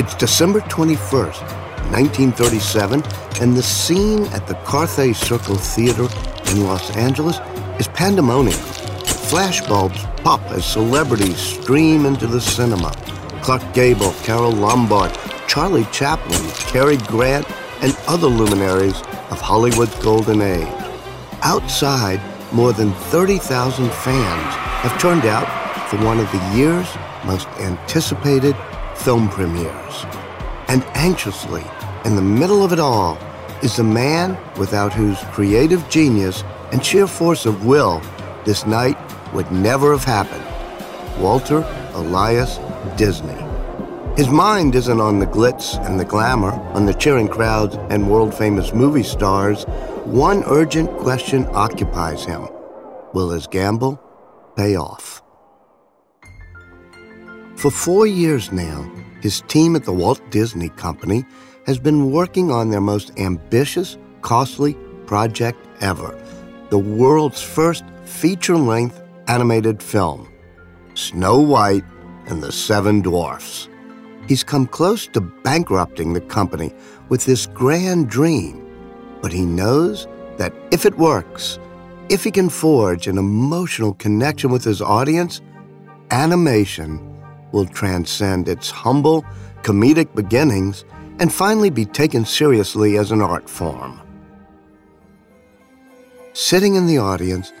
It's December 21st, 1937, and the scene at the Carthay Circle Theater in Los Angeles is pandemonium. Flashbulbs pop as celebrities stream into the cinema. Clark Gable, Carole Lombard, Charlie Chaplin, Cary Grant, and other luminaries of Hollywood's golden age. Outside, more than 30,000 fans have turned out for one of the year's most anticipated film premieres. And anxiously, in the middle of it all, is the man without whose creative genius and sheer force of will this night would never have happened Walter Elias Disney. His mind isn't on the glitz and the glamour, on the cheering crowds and world famous movie stars. One urgent question occupies him Will his gamble pay off? For four years now, his team at the Walt Disney Company has been working on their most ambitious, costly project ever the world's first feature length animated film Snow White and the Seven Dwarfs. He's come close to bankrupting the company with this grand dream, but he knows that if it works, if he can forge an emotional connection with his audience, animation will transcend its humble, comedic beginnings and finally be taken seriously as an art form. Sitting in the audience,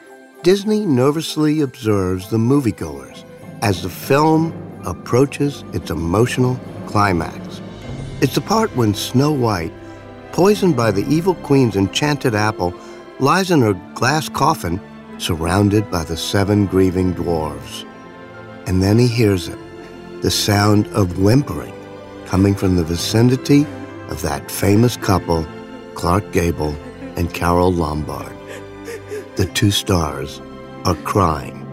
Disney nervously observes the moviegoers as the film approaches its emotional climax. It's the part when Snow White, poisoned by the evil queen's enchanted apple, lies in her glass coffin surrounded by the seven grieving dwarves. And then he hears it the sound of whimpering coming from the vicinity of that famous couple, Clark Gable and Carole Lombard. The two stars are crying,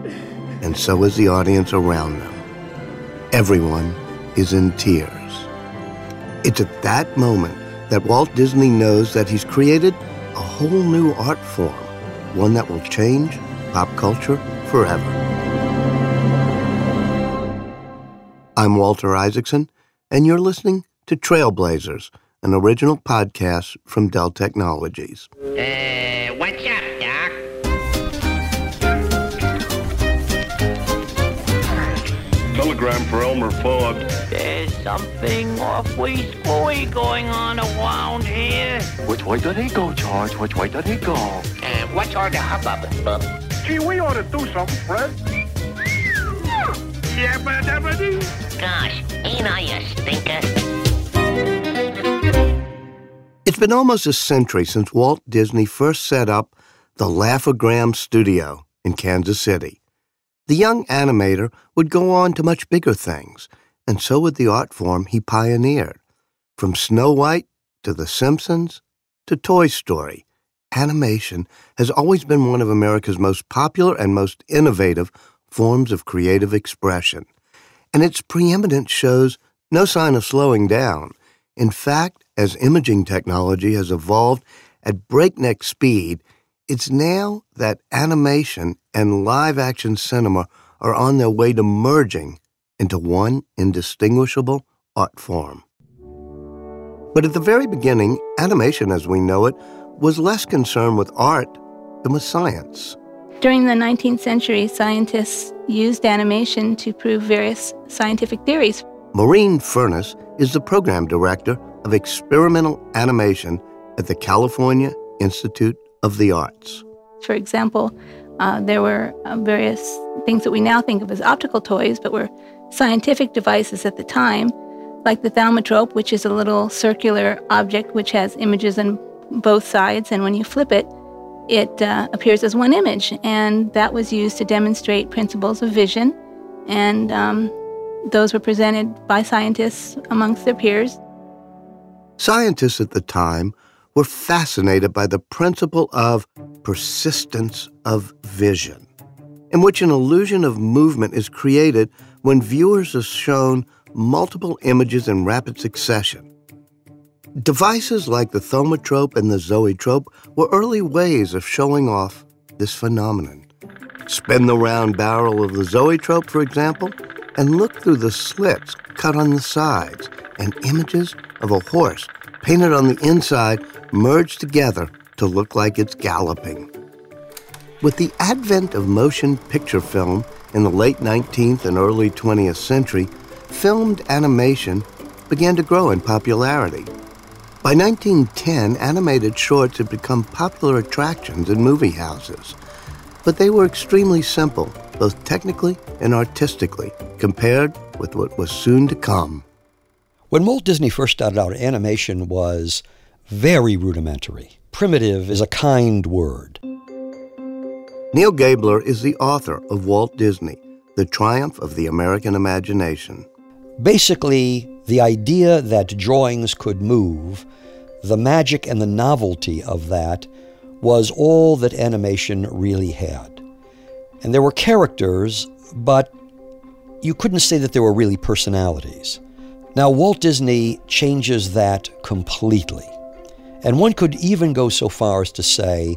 and so is the audience around them. Everyone is in tears. It's at that moment that Walt Disney knows that he's created a whole new art form, one that will change pop culture forever. I'm Walter Isaacson, and you're listening to Trailblazers, an original podcast from Dell Technologies. Uh, what's up, Doc? Telegram for Elmer Fudd. There's something awfully screwy going on around here. Which way did he go, George? Which way did he go? Uh, what's all the hubbub, Bub? Gee, we ought to do something, Fred. Yabba dabba dee. Gosh, I a stinker? It's been almost a century since Walt Disney first set up the Laugh-O-Gram studio in Kansas City. The young animator would go on to much bigger things, and so would the art form he pioneered. From Snow White to The Simpsons to Toy Story, animation has always been one of America's most popular and most innovative forms of creative expression. And its preeminence shows no sign of slowing down. In fact, as imaging technology has evolved at breakneck speed, it's now that animation and live action cinema are on their way to merging into one indistinguishable art form. But at the very beginning, animation as we know it was less concerned with art than with science. During the 19th century, scientists used animation to prove various scientific theories. Maureen Furniss is the program director of experimental animation at the California Institute of the Arts. For example, uh, there were uh, various things that we now think of as optical toys, but were scientific devices at the time, like the thaumatrope, which is a little circular object which has images on both sides, and when you flip it, it uh, appears as one image. And that was used to demonstrate principles of vision, and um, those were presented by scientists amongst their peers. Scientists at the time were fascinated by the principle of persistence of vision, in which an illusion of movement is created when viewers are shown multiple images in rapid succession. Devices like the thaumatrope and the zoetrope were early ways of showing off this phenomenon. Spin the round barrel of the zoetrope, for example, and look through the slits cut on the sides, and images of a horse painted on the inside merge together to look like it's galloping. With the advent of motion picture film in the late 19th and early 20th century, filmed animation began to grow in popularity. By 1910, animated shorts had become popular attractions in movie houses. But they were extremely simple, both technically and artistically, compared with what was soon to come. When Walt Disney first started out, animation was very rudimentary. Primitive is a kind word. Neal Gabler is the author of Walt Disney, The Triumph of the American Imagination. Basically, the idea that drawings could move, the magic and the novelty of that, was all that animation really had. And there were characters, but you couldn't say that there were really personalities. Now, Walt Disney changes that completely. And one could even go so far as to say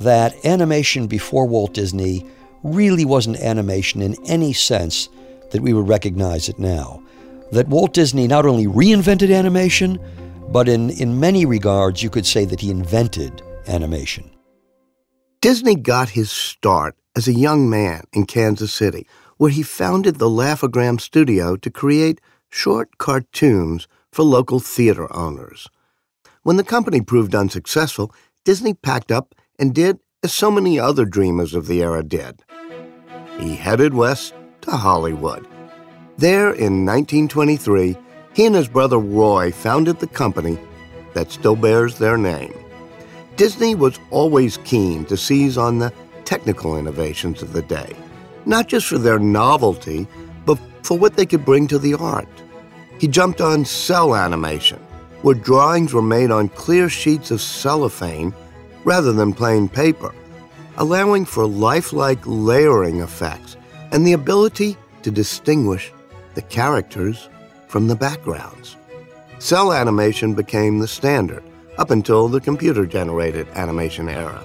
that animation before Walt Disney really wasn't animation in any sense that we would recognize it now. That Walt Disney not only reinvented animation, but in, in many regards, you could say that he invented animation. Disney got his start as a young man in Kansas City, where he founded the Laugh-O-Gram Studio to create short cartoons for local theater owners. When the company proved unsuccessful, Disney packed up and did as so many other dreamers of the era did. He headed west to Hollywood. There in 1923, he and his brother Roy founded the company that still bears their name. Disney was always keen to seize on the technical innovations of the day, not just for their novelty, but for what they could bring to the art. He jumped on cel animation, where drawings were made on clear sheets of cellophane rather than plain paper, allowing for lifelike layering effects and the ability to distinguish the characters from the backgrounds. Cel animation became the standard up until the computer generated animation era.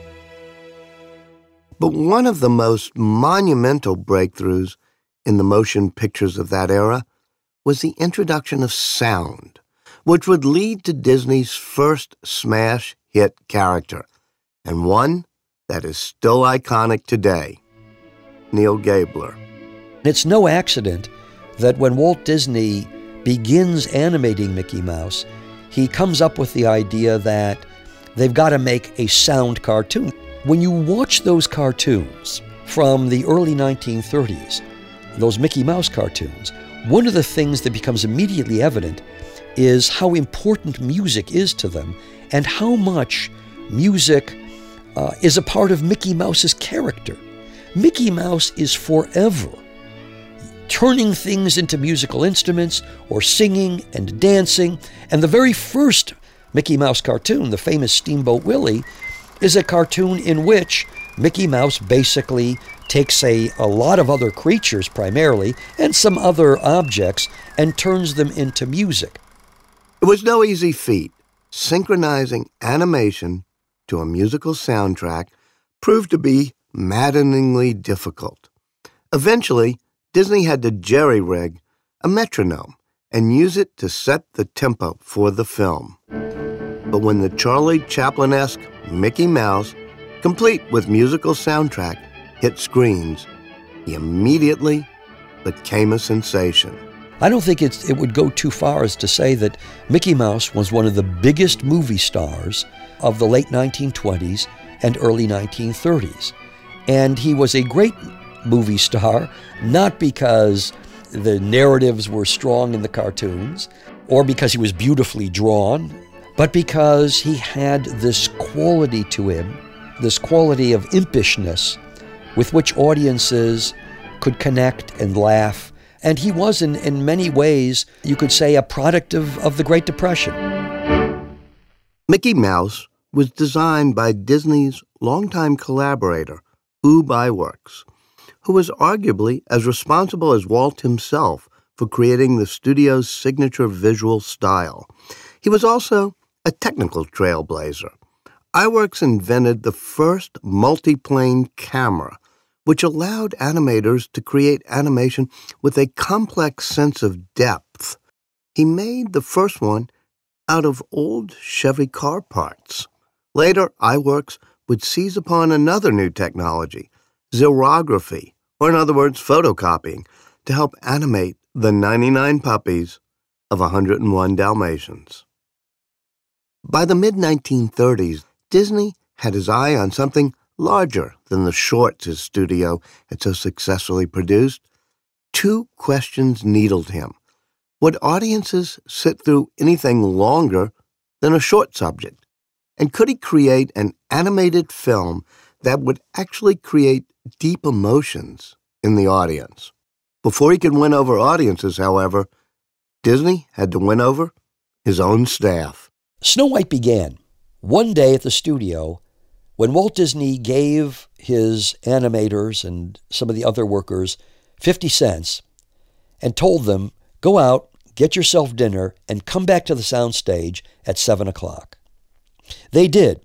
But one of the most monumental breakthroughs in the motion pictures of that era was the introduction of sound, which would lead to Disney's first smash hit character, and one that is still iconic today Neal Gabler. It's no accident that when Walt Disney begins animating Mickey Mouse, he comes up with the idea that they've got to make a sound cartoon. When you watch those cartoons from the early 1930s, those Mickey Mouse cartoons, one of the things that becomes immediately evident is how important music is to them and how much music uh, is a part of Mickey Mouse's character. Mickey Mouse is forever turning things into musical instruments or singing and dancing. And the very first Mickey Mouse cartoon, the famous Steamboat Willie, is a cartoon in which Mickey Mouse basically takes a, a lot of other creatures primarily and some other objects and turns them into music. It was no easy feat. Synchronizing animation to a musical soundtrack proved to be maddeningly difficult. Eventually, Disney had to jerry rig a metronome and use it to set the tempo for the film. But when the Charlie Chaplin esque Mickey Mouse, complete with musical soundtrack, hit screens, he immediately became a sensation. I don't think it would go too far as to say that Mickey Mouse was one of the biggest movie stars of the late 1920s and early 1930s. And he was a great movie star, not because the narratives were strong in the cartoons or because he was beautifully drawn, but because he had this quality to him, this quality of impishness with which audiences could connect and laugh. And he was, in, in many ways, you could say, a product of, of the Great Depression. Mickey Mouse was designed by Disney's longtime collaborator, Ub Iwerks who was arguably as responsible as Walt himself for creating the studio's signature visual style. He was also a technical trailblazer. Iwerks invented the first multiplane camera, which allowed animators to create animation with a complex sense of depth. he made the first one out of old Chevy car parts. Later, Iwerks would seize upon another new technology, xerography, or in other words, photocopying, to help animate the 99 puppies of 101 Dalmatians. By the mid 1930s, Disney had his eye on something larger than the shorts his studio had so successfully produced. Two questions needled him. Would audiences sit through anything longer than a short subject? And could he create an animated film that would actually create deep emotions in the audience? Before he could win over audiences, however, Disney had to win over his own staff. Snow White began one day at the studio when Walt Disney gave his animators and some of the other workers 50 cents and told them, go out, get yourself dinner, and come back to the soundstage at 7 o'clock. They did.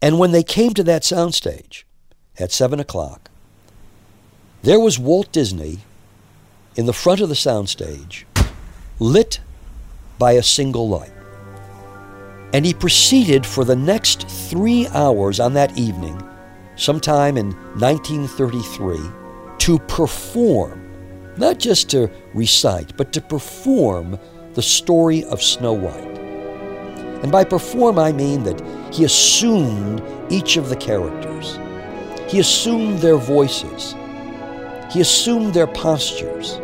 And when they came to that soundstage at 7 o'clock, there was Walt Disney in the front of the soundstage, lit by a single light. And he proceeded for the next three hours on that evening, sometime in 1933, to perform, not just to recite, but to perform the story of Snow White. And by perform, I mean that he assumed each of the characters. He assumed their voices. He assumed their postures.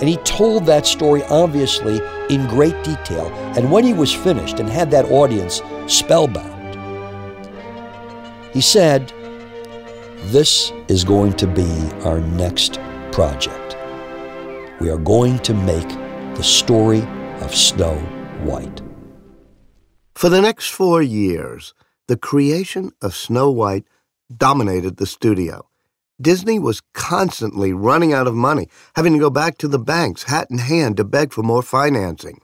And he told that story, obviously, in great detail. And when he was finished and had that audience spellbound, he said, This is going to be our next project. We are going to make the story of Snow White. For the next four years, the creation of Snow White dominated the studio. Disney was constantly running out of money, having to go back to the banks, hat in hand, to beg for more financing.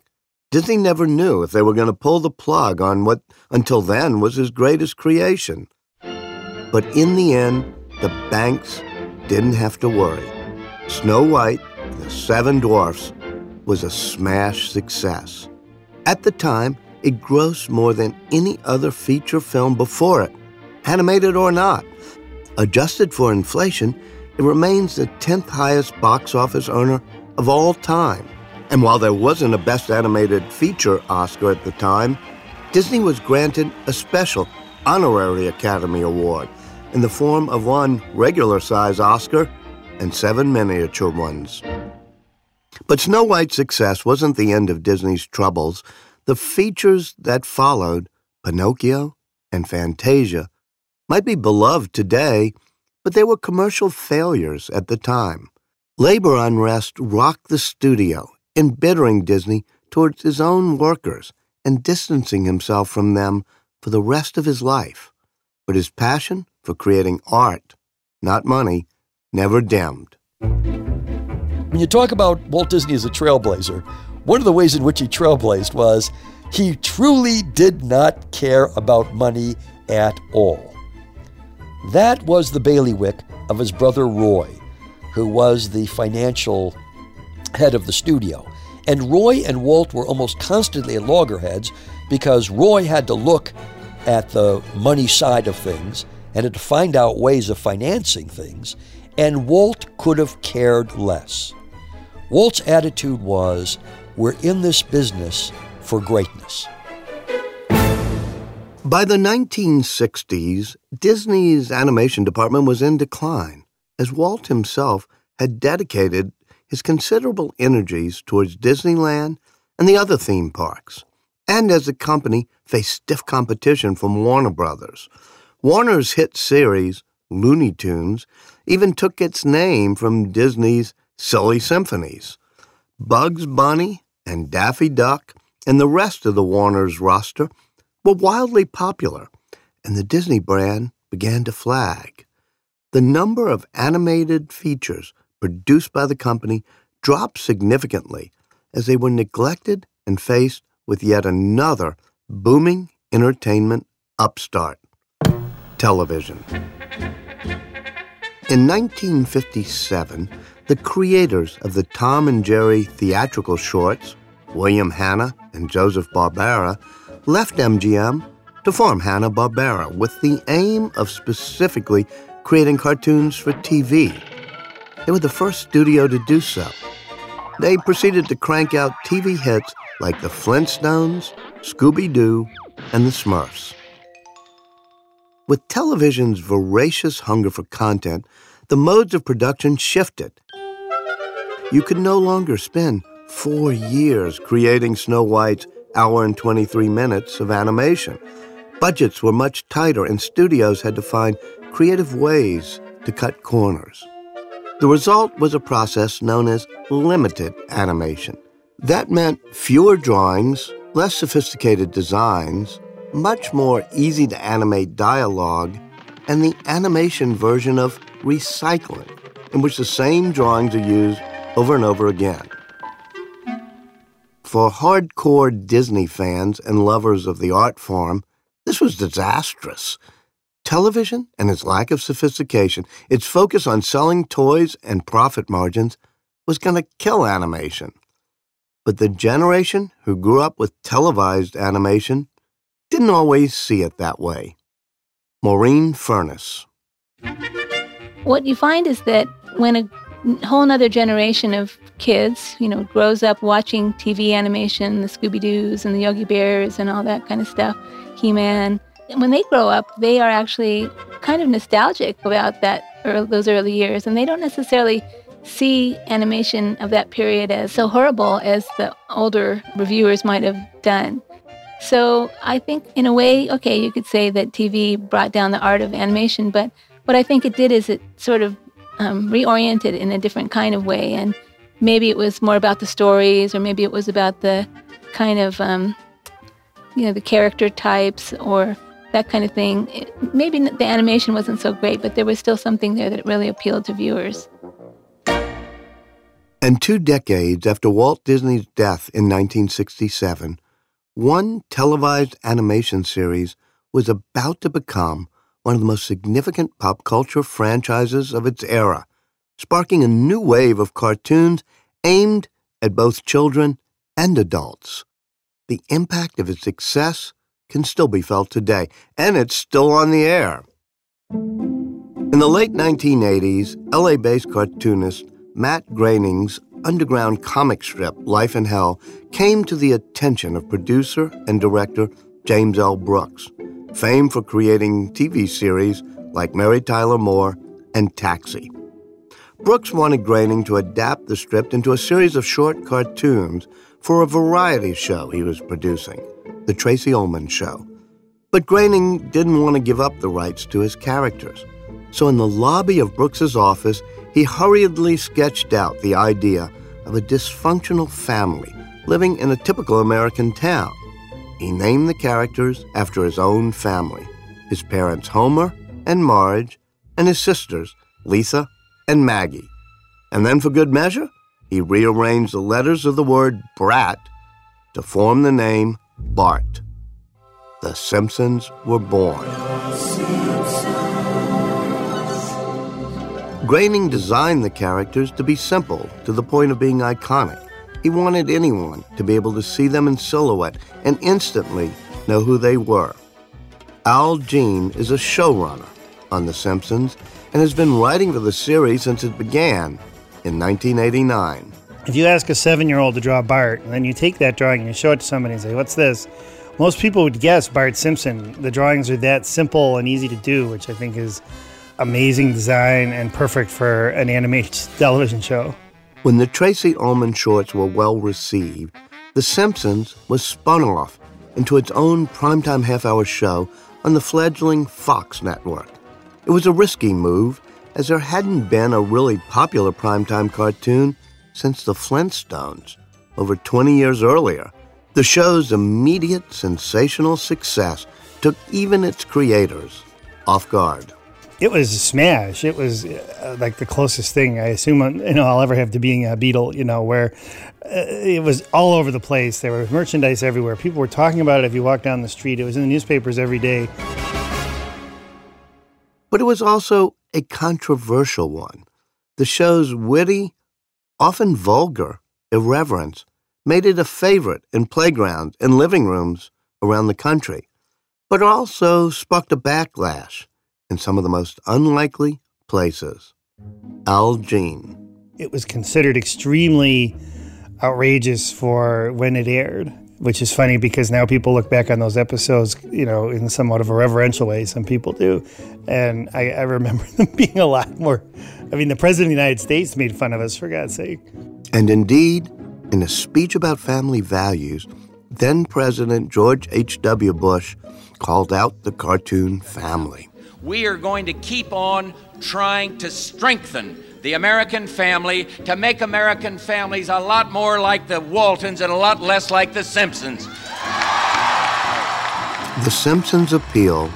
Disney never knew if they were going to pull the plug on what, until then, was his greatest creation. But in the end, the banks didn't have to worry. Snow White and the Seven Dwarfs was a smash success. At the time, it grossed more than any other feature film before it, animated or not. Adjusted for inflation, it remains the 10th highest box office earner of all time. And while there wasn't a Best Animated Feature Oscar at the time, Disney was granted a special honorary Academy Award in the form of one regular size Oscar and seven miniature ones. But Snow White's success wasn't the end of Disney's troubles. The features that followed, Pinocchio and Fantasia, might be beloved today, but they were commercial failures at the time. Labor unrest rocked the studio, embittering Disney towards his own workers and distancing himself from them for the rest of his life. But his passion for creating art, not money, never dimmed. When you talk about Walt Disney as a trailblazer, one of the ways in which he trailblazed was he truly did not care about money at all. That was the bailiwick of his brother Roy, who was the financial head of the studio. And Roy and Walt were almost constantly at loggerheads because Roy had to look at the money side of things and had to find out ways of financing things, and Walt could have cared less. Walt's attitude was, we're in this business for greatness. By the 1960s, Disney's animation department was in decline, as Walt himself had dedicated his considerable energies towards Disneyland and the other theme parks, and as the company faced stiff competition from Warner Brothers. Warner's hit series, Looney Tunes, even took its name from Disney's Silly Symphonies. Bugs Bunny and Daffy Duck and the rest of the Warner's roster were wildly popular, and the Disney brand began to flag. The number of animated features produced by the company dropped significantly as they were neglected and faced with yet another booming entertainment upstart television. In 1957, The creators of the Tom and Jerry theatrical shorts, William Hanna and Joseph Barbera, left MGM to form Hanna-Barbera with the aim of specifically creating cartoons for TV. They were the first studio to do so. They proceeded to crank out TV hits like The Flintstones, Scooby Doo, and The Smurfs. With television's voracious hunger for content, the modes of production shifted. You could no longer spend four years creating Snow White's hour and 23 minutes of animation. Budgets were much tighter, and studios had to find creative ways to cut corners. The result was a process known as limited animation. That meant fewer drawings, less sophisticated designs, much more easy to animate dialogue, and the animation version of recycling, in which the same drawings are used over and over again. For hardcore Disney fans and lovers of the art form, this was disastrous. Television and its lack of sophistication, its focus on selling toys and profit margins, was going to kill animation. But the generation who grew up with televised animation didn't always see it that way. Maureen Furniss. What you find is that when a whole other generation of kids, you know, grows up watching TV animation, the Scooby Doos and the Yogi Bears and all that kind of stuff, He Man, when they grow up, they are actually kind of nostalgic about that or those early years, and they don't necessarily see animation of that period as so horrible as the older reviewers might have done. So I think, in a way, okay, you could say that TV brought down the art of animation, but what I think it did is it sort of um, reoriented in a different kind of way, and maybe it was more about the stories, or maybe it was about the kind of um, you know the character types or that kind of thing. It, maybe the animation wasn't so great, but there was still something there that really appealed to viewers. And two decades after Walt Disney's death in 1967, one televised animation series was about to become one of the most significant pop culture franchises of its era, sparking a new wave of cartoons aimed at both children and adults. The impact of its success can still be felt today, and it's still on the air. In the late 1980s, LA based cartoonist Matt Groening's underground comic strip, Life in Hell, came to the attention of producer and director James L. Brooks, famed for creating TV series like Mary Tyler Moore and Taxi. Brooks wanted Groening to adapt the strip into a series of short cartoons for a variety show he was producing. The Tracey Ullman Show. But Groening didn't want to give up the rights to his characters. So, in the lobby of Brooks's office, he hurriedly sketched out the idea of a dysfunctional family living in a typical American town. He named the characters after his own family his parents Homer and Marge, and his sisters Lisa and Maggie. And then, for good measure, he rearranged the letters of the word brat to form the name Bart. The Simpsons were born. Groening designed the characters to be simple to the point of being iconic. He wanted anyone to be able to see them in silhouette and instantly know who they were. Al Jean is a showrunner on The Simpsons and has been writing for the series since it began in 1989. If you ask a seven year old to draw Bart, and then you take that drawing and you show it to somebody and say, What's this? Most people would guess Bart Simpson. The drawings are that simple and easy to do, which I think is amazing design and perfect for an animated television show. When the Tracey Ullman shorts were well received, The Simpsons was spun off into its own primetime half hour show on the fledgling Fox network. It was a risky move, as there hadn't been a really popular primetime cartoon since the Flintstones over 20 years earlier. The show's immediate sensational success took even its creators off guard. It was a smash. It was uh, like the closest thing I assume you know I'll ever have to being a Beatle. You know, where uh, it was all over the place. There was merchandise everywhere. People were talking about it if you walked down the street. It was in the newspapers every day. But it was also a controversial one. The show's witty, often vulgar, irreverence made it a favorite in playgrounds and living rooms around the country, but also sparked a backlash in some of the most unlikely places. Al Jean. It was considered extremely outrageous for when it aired, which is funny because now people look back on those episodes, you know, in somewhat of a reverential way. Some people do. And I, I remember them being a lot more. I mean, the President of the United States made fun of us, for God's sake. And indeed, in a speech about family values, then President George H.W. Bush called out the cartoon family. We are going to keep on trying to strengthen the American family to make American families a lot more like the Waltons and a lot less like the Simpsons. The Simpsons appeal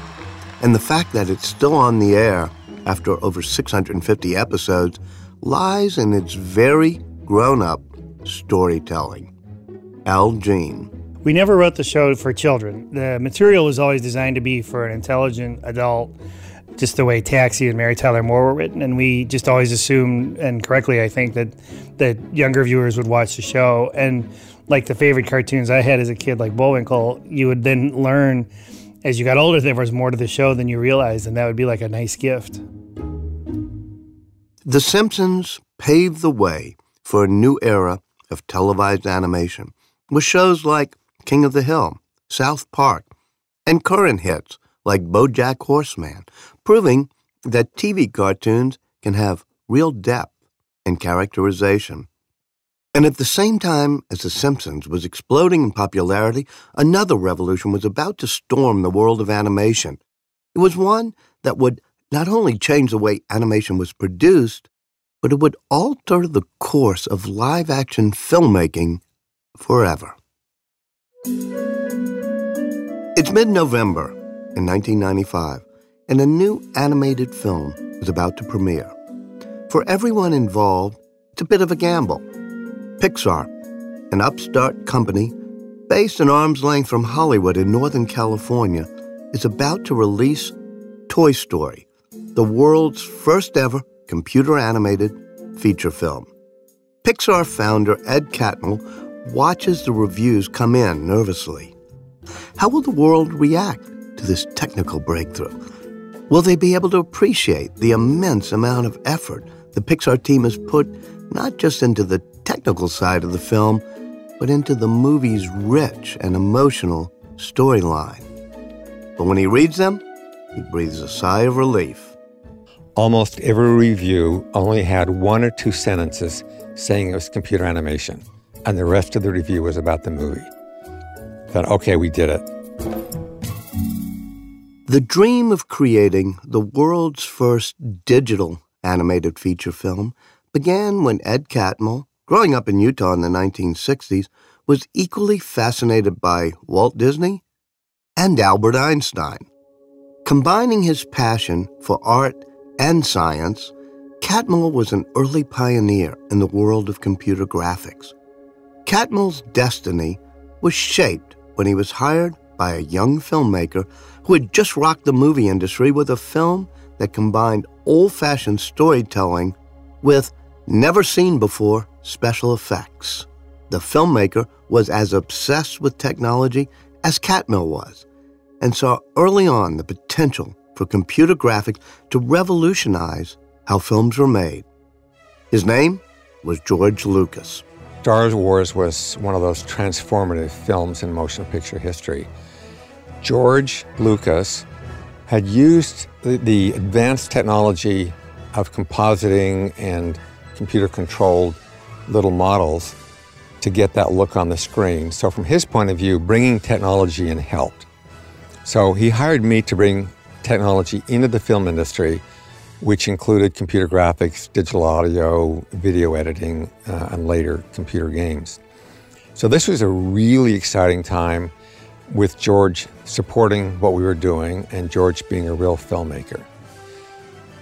and the fact that it's still on the air after over 650 episodes lies in its very grown up storytelling. Al Jean. We never wrote the show for children. The material was always designed to be for an intelligent adult, just the way Taxi and Mary Tyler Moore were written. And we just always assumed, and correctly, I think, that, that younger viewers would watch the show. And like the favorite cartoons I had as a kid, like Bullwinkle, you would then learn as you got older there was more to the show than you realized. And that would be like a nice gift. The Simpsons paved the way for a new era of televised animation with shows like King of the Hill, South Park, and current hits like Bojack Horseman, proving that TV cartoons can have real depth and characterization. And at the same time as The Simpsons was exploding in popularity, another revolution was about to storm the world of animation. It was one that would not only change the way animation was produced, but it would alter the course of live action filmmaking forever. It's mid November in 1995, and a new animated film is about to premiere. For everyone involved, it's a bit of a gamble. Pixar, an upstart company based an arm's length from Hollywood in Northern California, is about to release Toy Story, the world's first ever computer animated feature film. Pixar founder Ed Catmull watches the reviews come in nervously. How will the world react to this technical breakthrough? Will they be able to appreciate the immense amount of effort the Pixar team has put not just into the technical side of the film, but into the movie's rich and emotional storyline? But when he reads them, he breathes a sigh of relief. Almost every review only had one or two sentences saying it was computer animation, and the rest of the review was about the movie. Then, okay, we did it. The dream of creating the world's first digital animated feature film began when Ed Catmull, growing up in Utah in the 1960s, was equally fascinated by Walt Disney and Albert Einstein. Combining his passion for art and science, Catmull was an early pioneer in the world of computer graphics. Catmull's destiny was shaped when he was hired by a young filmmaker who had just rocked the movie industry with a film that combined old fashioned storytelling with never seen before special effects. The filmmaker was as obsessed with technology as Catmull was and saw early on the potential for computer graphics to revolutionize how films were made. His name was George Lucas. Star Wars was one of those transformative films in motion picture history. George Lucas had used the, advanced technology of compositing and computer controlled little models to get that look on the screen. So, from his point of view, bringing technology in helped. So, he hired me to bring technology into the film industry, which included computer graphics, digital audio, video editing, uh, and later computer games. So this was a really exciting time with George supporting what we were doing and George being a real filmmaker.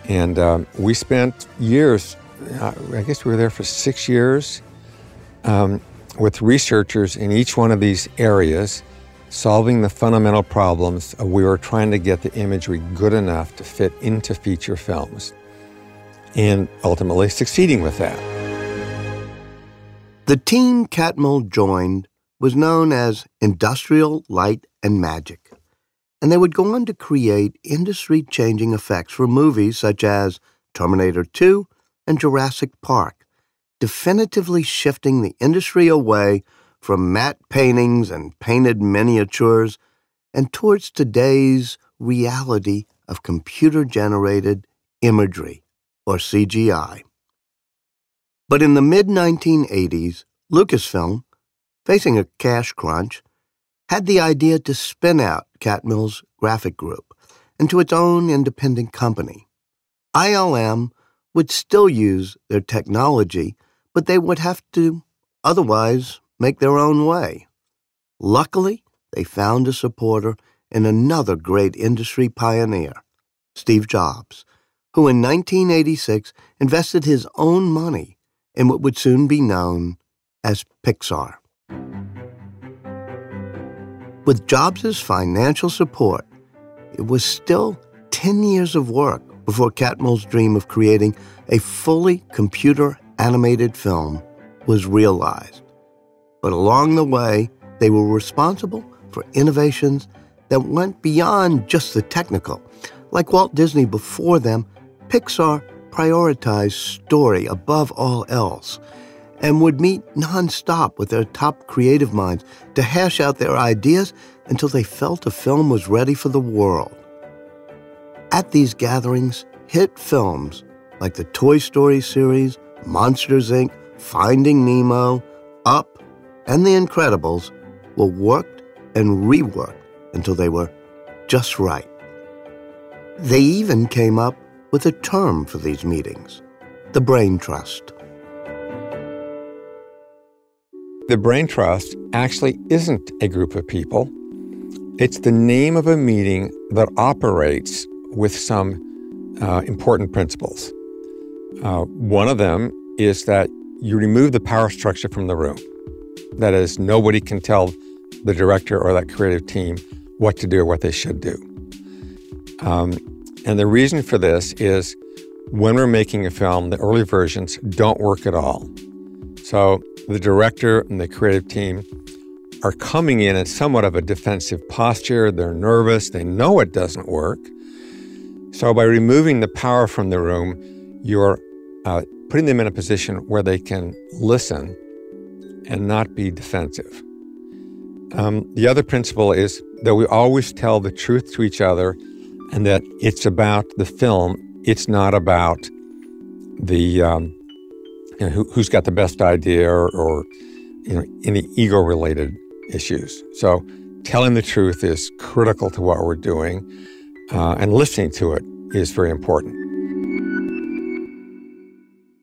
And um, we spent years, uh, I guess we were there for six years, um, with researchers in each one of these areas solving the fundamental problems of we were trying to get the imagery good enough to fit into feature films and ultimately succeeding with that. The team Catmull joined was known as Industrial Light and Magic, and they would go on to create industry changing effects for movies such as Terminator 2 and Jurassic Park, definitively shifting the industry away from matte paintings and painted miniatures and towards today's reality of computer generated imagery, or CGI. But in the mid 1980s, Lucasfilm, facing a cash crunch, had the idea to spin out Catmull's graphic group into its own independent company. ILM would still use their technology, but they would have to otherwise make their own way. Luckily, they found a supporter in another great industry pioneer, Steve Jobs, who in 1986 invested his own money in what would soon be known as Pixar. With Jobs' financial support, it was still 10 years of work before Catmull's dream of creating a fully computer animated film was realized. But along the way, they were responsible for innovations that went beyond just the technical. Like Walt Disney before them, Pixar prioritized story above all else and would meet nonstop with their top creative minds to hash out their ideas until they felt a film was ready for the world. At these gatherings, hit films like the Toy Story series, Monsters Inc., Finding Nemo, and The Incredibles were worked and reworked until they were just right. They even came up with a term for these meetings the Brain Trust. The Brain Trust actually isn't a group of people. It's the name of a meeting that operates with some uh, important principles. Uh, one of them is that you remove the power structure from the room. That is, nobody can tell the director or that creative team what to do or what they should do. Um, and the reason for this is when we're making a film, the early versions don't work at all. So the director and the creative team are coming in in somewhat of a defensive posture. They're nervous. They know it doesn't work. So by removing the power from the room, you're uh, putting them in a position where they can listen and not be defensive. Um, the other principle is that we always tell the truth to each other and that it's about the film, it's not about the um, you know, who, has got the best idea or, or you know any ego related issues. So telling the truth is critical to what we're doing, uh, and listening to it is very important.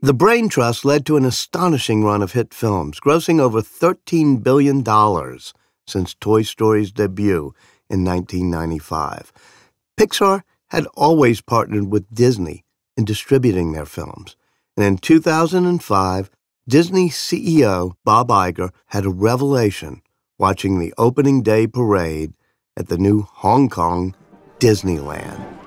The Brain Trust led to an astonishing run of hit films, grossing over $13 billion since Toy Story's debut in 1995. Pixar had always partnered with Disney in distributing their films, and in 2005, Disney CEO Bob Iger had a revelation watching the opening day parade at the new Hong Kong Disneyland.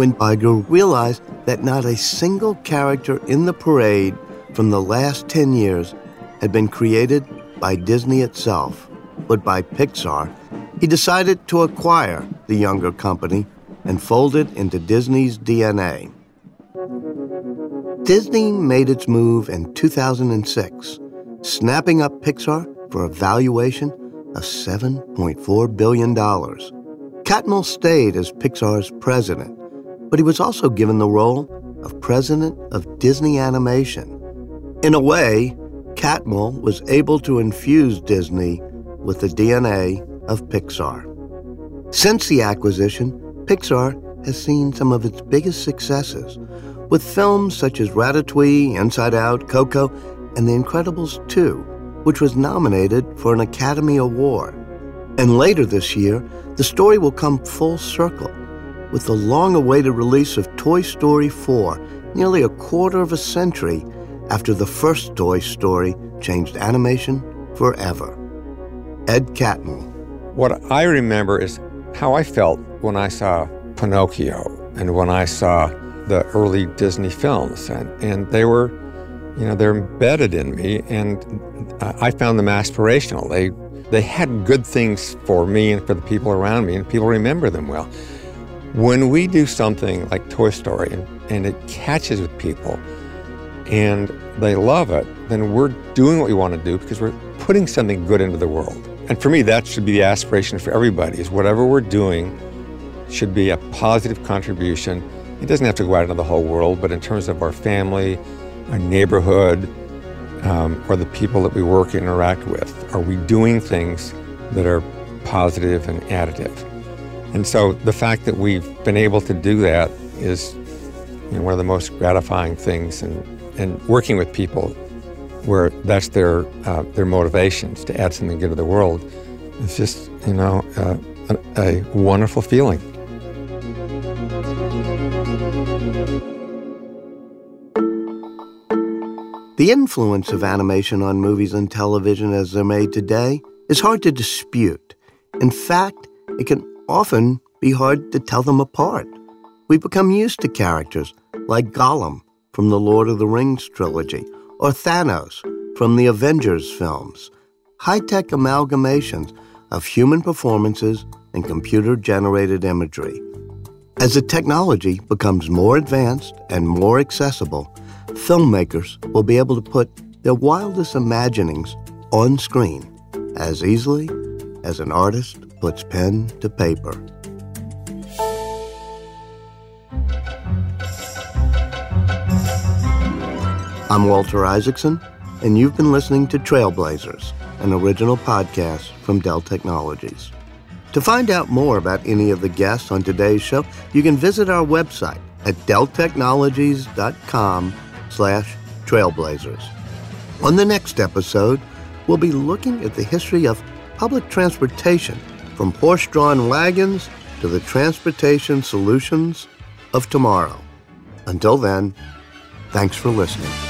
When Iger realized that not a single character in the parade from the last 10 years had been created by Disney itself, but by Pixar, he decided to acquire the younger company and fold it into Disney's DNA. Disney made its move in 2006, snapping up Pixar for a valuation of $7.4 billion. Catmull stayed as Pixar's president, but he was also given the role of president of Disney Animation. In a way, Catmull was able to infuse Disney with the DNA of Pixar. Since the acquisition, Pixar has seen some of its biggest successes, with films such as Ratatouille, Inside Out, Coco, and The Incredibles 2, which was nominated for an Academy Award. And later this year, the story will come full circle with the long awaited release of Toy Story 4, nearly a quarter of a century after the first Toy Story changed animation forever. Ed Catmull. What I remember is how I felt when I saw Pinocchio and when I saw the early Disney films. And, and they were you know, they're embedded in me, and I found them aspirational. They they had good things for me and for the people around me, and people remember them well. When we do something like Toy Story and, and it catches with people and they love it, then we're doing what we want to do because we're putting something good into the world. And for me, that should be the aspiration for everybody is whatever we're doing should be a positive contribution. It doesn't have to go out into the whole world, but in terms of our family, our neighborhood, um, or the people that we work and interact with? Are we doing things that are positive and additive? And so the fact that we've been able to do that is you know, one of the most gratifying things and and working with people where that's their uh, their motivations to add something good to the world is just you know uh, a, a wonderful feeling. The influence of animation on movies and television as they're made today is hard to dispute. In fact, it can often be hard to tell them apart. We become used to characters like Gollum from the Lord of the Rings trilogy or Thanos from the Avengers films, high tech amalgamations of human performances and computer generated imagery. As the technology becomes more advanced and more accessible, filmmakers will be able to put their wildest imaginings on screen as easily as an artist puts pen to paper. I'm Walter Isaacson, and you've been listening to Trailblazers, an original podcast from Dell Technologies. To find out more about any of the guests on today's show, you can visit our website at delltechnologies.com slash trailblazers. On the next episode, we'll be looking at the history of public transportation from horse-drawn wagons to the transportation solutions of tomorrow. Until then, thanks for listening.